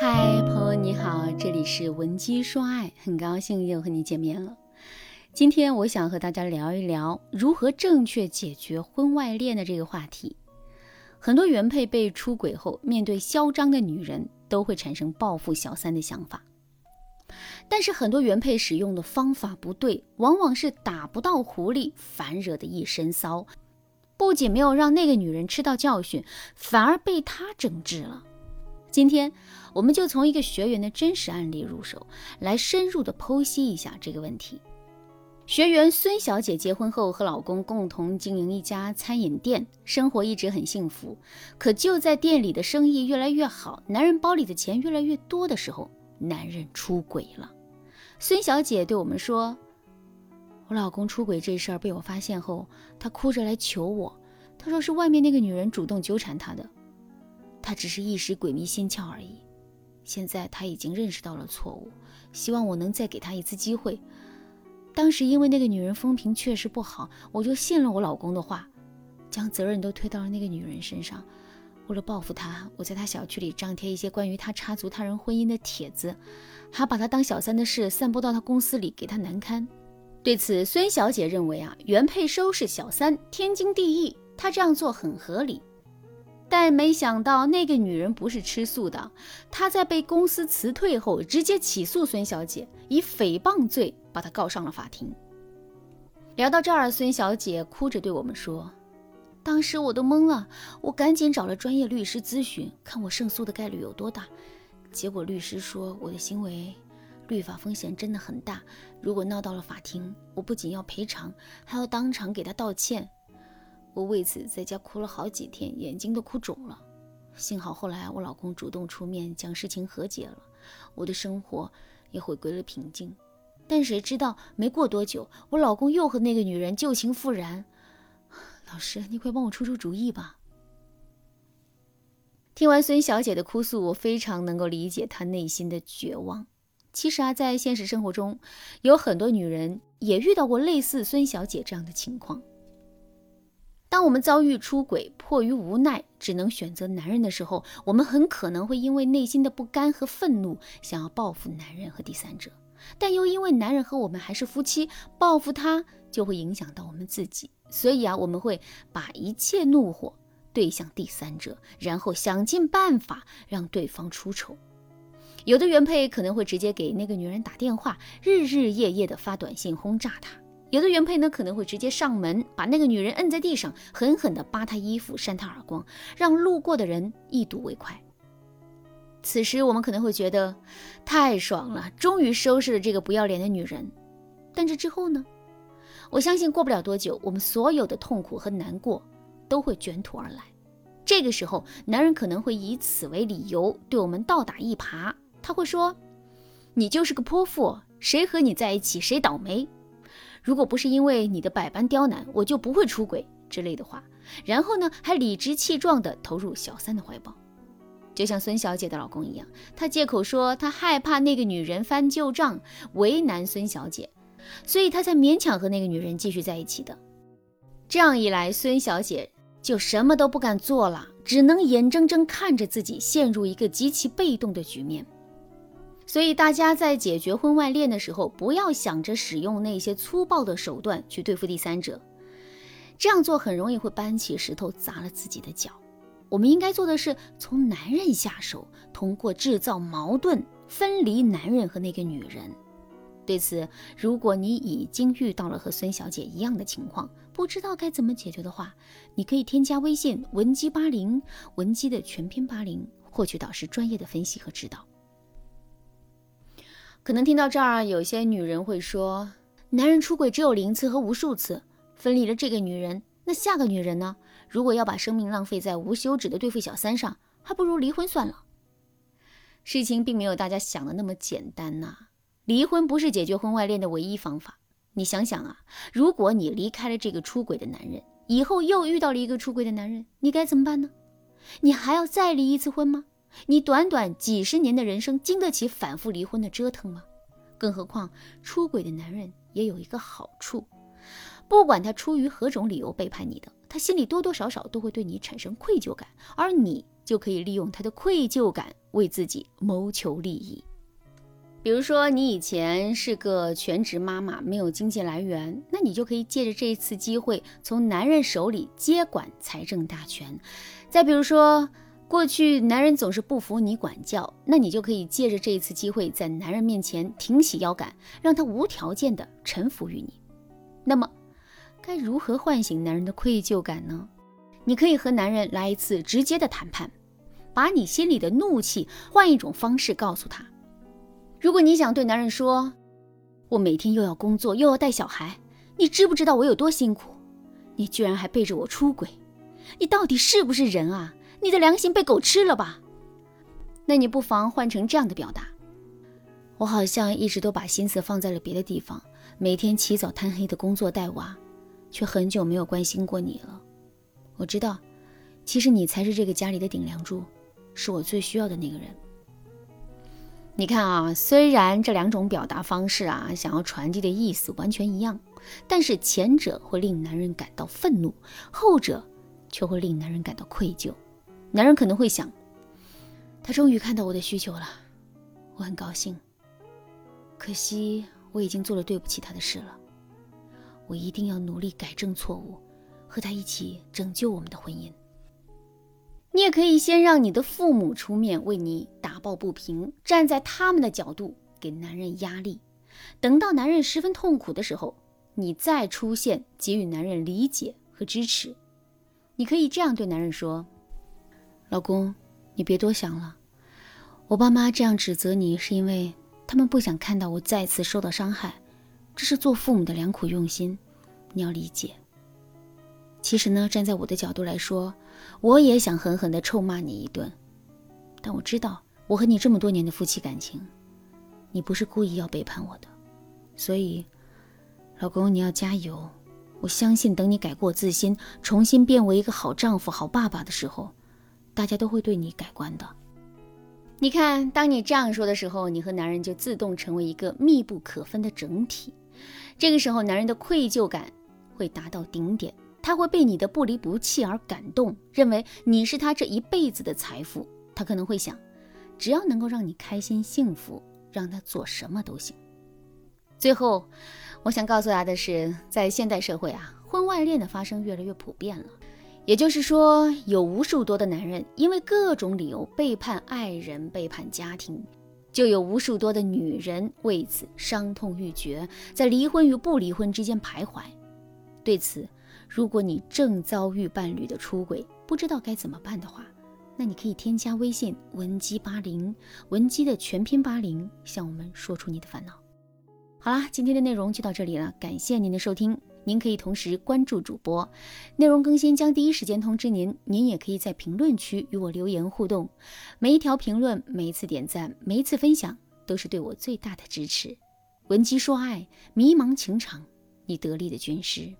嗨，朋友你好，这里是文姬说爱，很高兴又和你见面了。今天我想和大家聊一聊如何正确解决婚外恋的这个话题。很多原配被出轨后，面对嚣张的女人，都会产生报复小三的想法。但是很多原配使用的方法不对，往往是打不到狐狸，反惹的一身骚。不仅没有让那个女人吃到教训，反而被他整治了。今天，我们就从一个学员的真实案例入手，来深入的剖析一下这个问题。学员孙小姐结婚后和老公共同经营一家餐饮店，生活一直很幸福。可就在店里的生意越来越好，男人包里的钱越来越多的时候，男人出轨了。孙小姐对我们说：“我老公出轨这事儿被我发现后，他哭着来求我，他说是外面那个女人主动纠缠他的。”他只是一时鬼迷心窍而已，现在他已经认识到了错误，希望我能再给他一次机会。当时因为那个女人风评确实不好，我就信了我老公的话，将责任都推到了那个女人身上。为了报复他，我在他小区里张贴一些关于他插足他人婚姻的帖子，还把他当小三的事散播到他公司里，给他难堪。对此，孙小姐认为啊，原配收拾小三天经地义，她这样做很合理。但没想到那个女人不是吃素的，她在被公司辞退后，直接起诉孙小姐，以诽谤罪把她告上了法庭。聊到这儿，孙小姐哭着对我们说：“当时我都懵了，我赶紧找了专业律师咨询，看我胜诉的概率有多大。结果律师说我的行为律法风险真的很大，如果闹到了法庭，我不仅要赔偿，还要当场给他道歉。”我为此在家哭了好几天，眼睛都哭肿了。幸好后来我老公主动出面将事情和解了，我的生活也回归了平静。但谁知道没过多久，我老公又和那个女人旧情复燃。老师，你快帮我出出主意吧！听完孙小姐的哭诉，我非常能够理解她内心的绝望。其实啊，在现实生活中，有很多女人也遇到过类似孙小姐这样的情况。当我们遭遇出轨，迫于无奈只能选择男人的时候，我们很可能会因为内心的不甘和愤怒，想要报复男人和第三者，但又因为男人和我们还是夫妻，报复他就会影响到我们自己，所以啊，我们会把一切怒火对向第三者，然后想尽办法让对方出丑。有的原配可能会直接给那个女人打电话，日日夜夜的发短信轰炸她。有的原配呢，可能会直接上门，把那个女人摁在地上，狠狠地扒她衣服，扇她耳光，让路过的人一睹为快。此时我们可能会觉得太爽了，终于收拾了这个不要脸的女人。但这之后呢？我相信过不了多久，我们所有的痛苦和难过都会卷土而来。这个时候，男人可能会以此为理由对我们倒打一耙。他会说：“你就是个泼妇，谁和你在一起谁倒霉。”如果不是因为你的百般刁难，我就不会出轨之类的话。然后呢，还理直气壮地投入小三的怀抱，就像孙小姐的老公一样，他借口说他害怕那个女人翻旧账，为难孙小姐，所以他才勉强和那个女人继续在一起的。这样一来，孙小姐就什么都不敢做了，只能眼睁睁看着自己陷入一个极其被动的局面。所以，大家在解决婚外恋的时候，不要想着使用那些粗暴的手段去对付第三者，这样做很容易会搬起石头砸了自己的脚。我们应该做的是从男人下手，通过制造矛盾分离男人和那个女人。对此，如果你已经遇到了和孙小姐一样的情况，不知道该怎么解决的话，你可以添加微信文姬八零，文姬的全拼八零，获取导师专业的分析和指导。可能听到这儿，有些女人会说：“男人出轨只有零次和无数次，分离了这个女人，那下个女人呢？如果要把生命浪费在无休止的对付小三上，还不如离婚算了。”事情并没有大家想的那么简单呐！离婚不是解决婚外恋的唯一方法。你想想啊，如果你离开了这个出轨的男人，以后又遇到了一个出轨的男人，你该怎么办呢？你还要再离一次婚吗？你短短几十年的人生，经得起反复离婚的折腾吗？更何况，出轨的男人也有一个好处，不管他出于何种理由背叛你的，他心里多多少少都会对你产生愧疚感，而你就可以利用他的愧疚感为自己谋求利益。比如说，你以前是个全职妈妈，没有经济来源，那你就可以借着这一次机会，从男人手里接管财政大权。再比如说，过去男人总是不服你管教，那你就可以借着这一次机会，在男人面前挺起腰杆，让他无条件的臣服于你。那么，该如何唤醒男人的愧疚感呢？你可以和男人来一次直接的谈判，把你心里的怒气换一种方式告诉他。如果你想对男人说：“我每天又要工作又要带小孩，你知不知道我有多辛苦？你居然还背着我出轨，你到底是不是人啊？你的良心被狗吃了吧？”那你不妨换成这样的表达：“我好像一直都把心思放在了别的地方，每天起早贪黑的工作带娃，却很久没有关心过你了。我知道，其实你才是这个家里的顶梁柱，是我最需要的那个人。”你看啊，虽然这两种表达方式啊，想要传递的意思完全一样，但是前者会令男人感到愤怒，后者却会令男人感到愧疚。男人可能会想，他终于看到我的需求了，我很高兴。可惜我已经做了对不起他的事了，我一定要努力改正错误，和他一起拯救我们的婚姻。你也可以先让你的父母出面为你打抱不平，站在他们的角度给男人压力。等到男人十分痛苦的时候，你再出现给予男人理解和支持。你可以这样对男人说：“老公，你别多想了。我爸妈这样指责你，是因为他们不想看到我再次受到伤害，这是做父母的良苦用心，你要理解。其实呢，站在我的角度来说。”我也想狠狠地臭骂你一顿，但我知道我和你这么多年的夫妻感情，你不是故意要背叛我的，所以，老公你要加油。我相信等你改过自新，重新变为一个好丈夫、好爸爸的时候，大家都会对你改观的。你看，当你这样说的时候，你和男人就自动成为一个密不可分的整体。这个时候，男人的愧疚感会达到顶点。他会被你的不离不弃而感动，认为你是他这一辈子的财富。他可能会想，只要能够让你开心幸福，让他做什么都行。最后，我想告诉他的是，在现代社会啊，婚外恋的发生越来越普遍了。也就是说，有无数多的男人因为各种理由背叛爱人、背叛家庭，就有无数多的女人为此伤痛欲绝，在离婚与不离婚之间徘徊。对此，如果你正遭遇伴侣的出轨，不知道该怎么办的话，那你可以添加微信文姬八零，文姬的全拼八零，向我们说出你的烦恼。好啦，今天的内容就到这里了，感谢您的收听。您可以同时关注主播，内容更新将第一时间通知您。您也可以在评论区与我留言互动，每一条评论、每一次点赞、每一次分享，都是对我最大的支持。文姬说爱，迷茫情场，你得力的军师。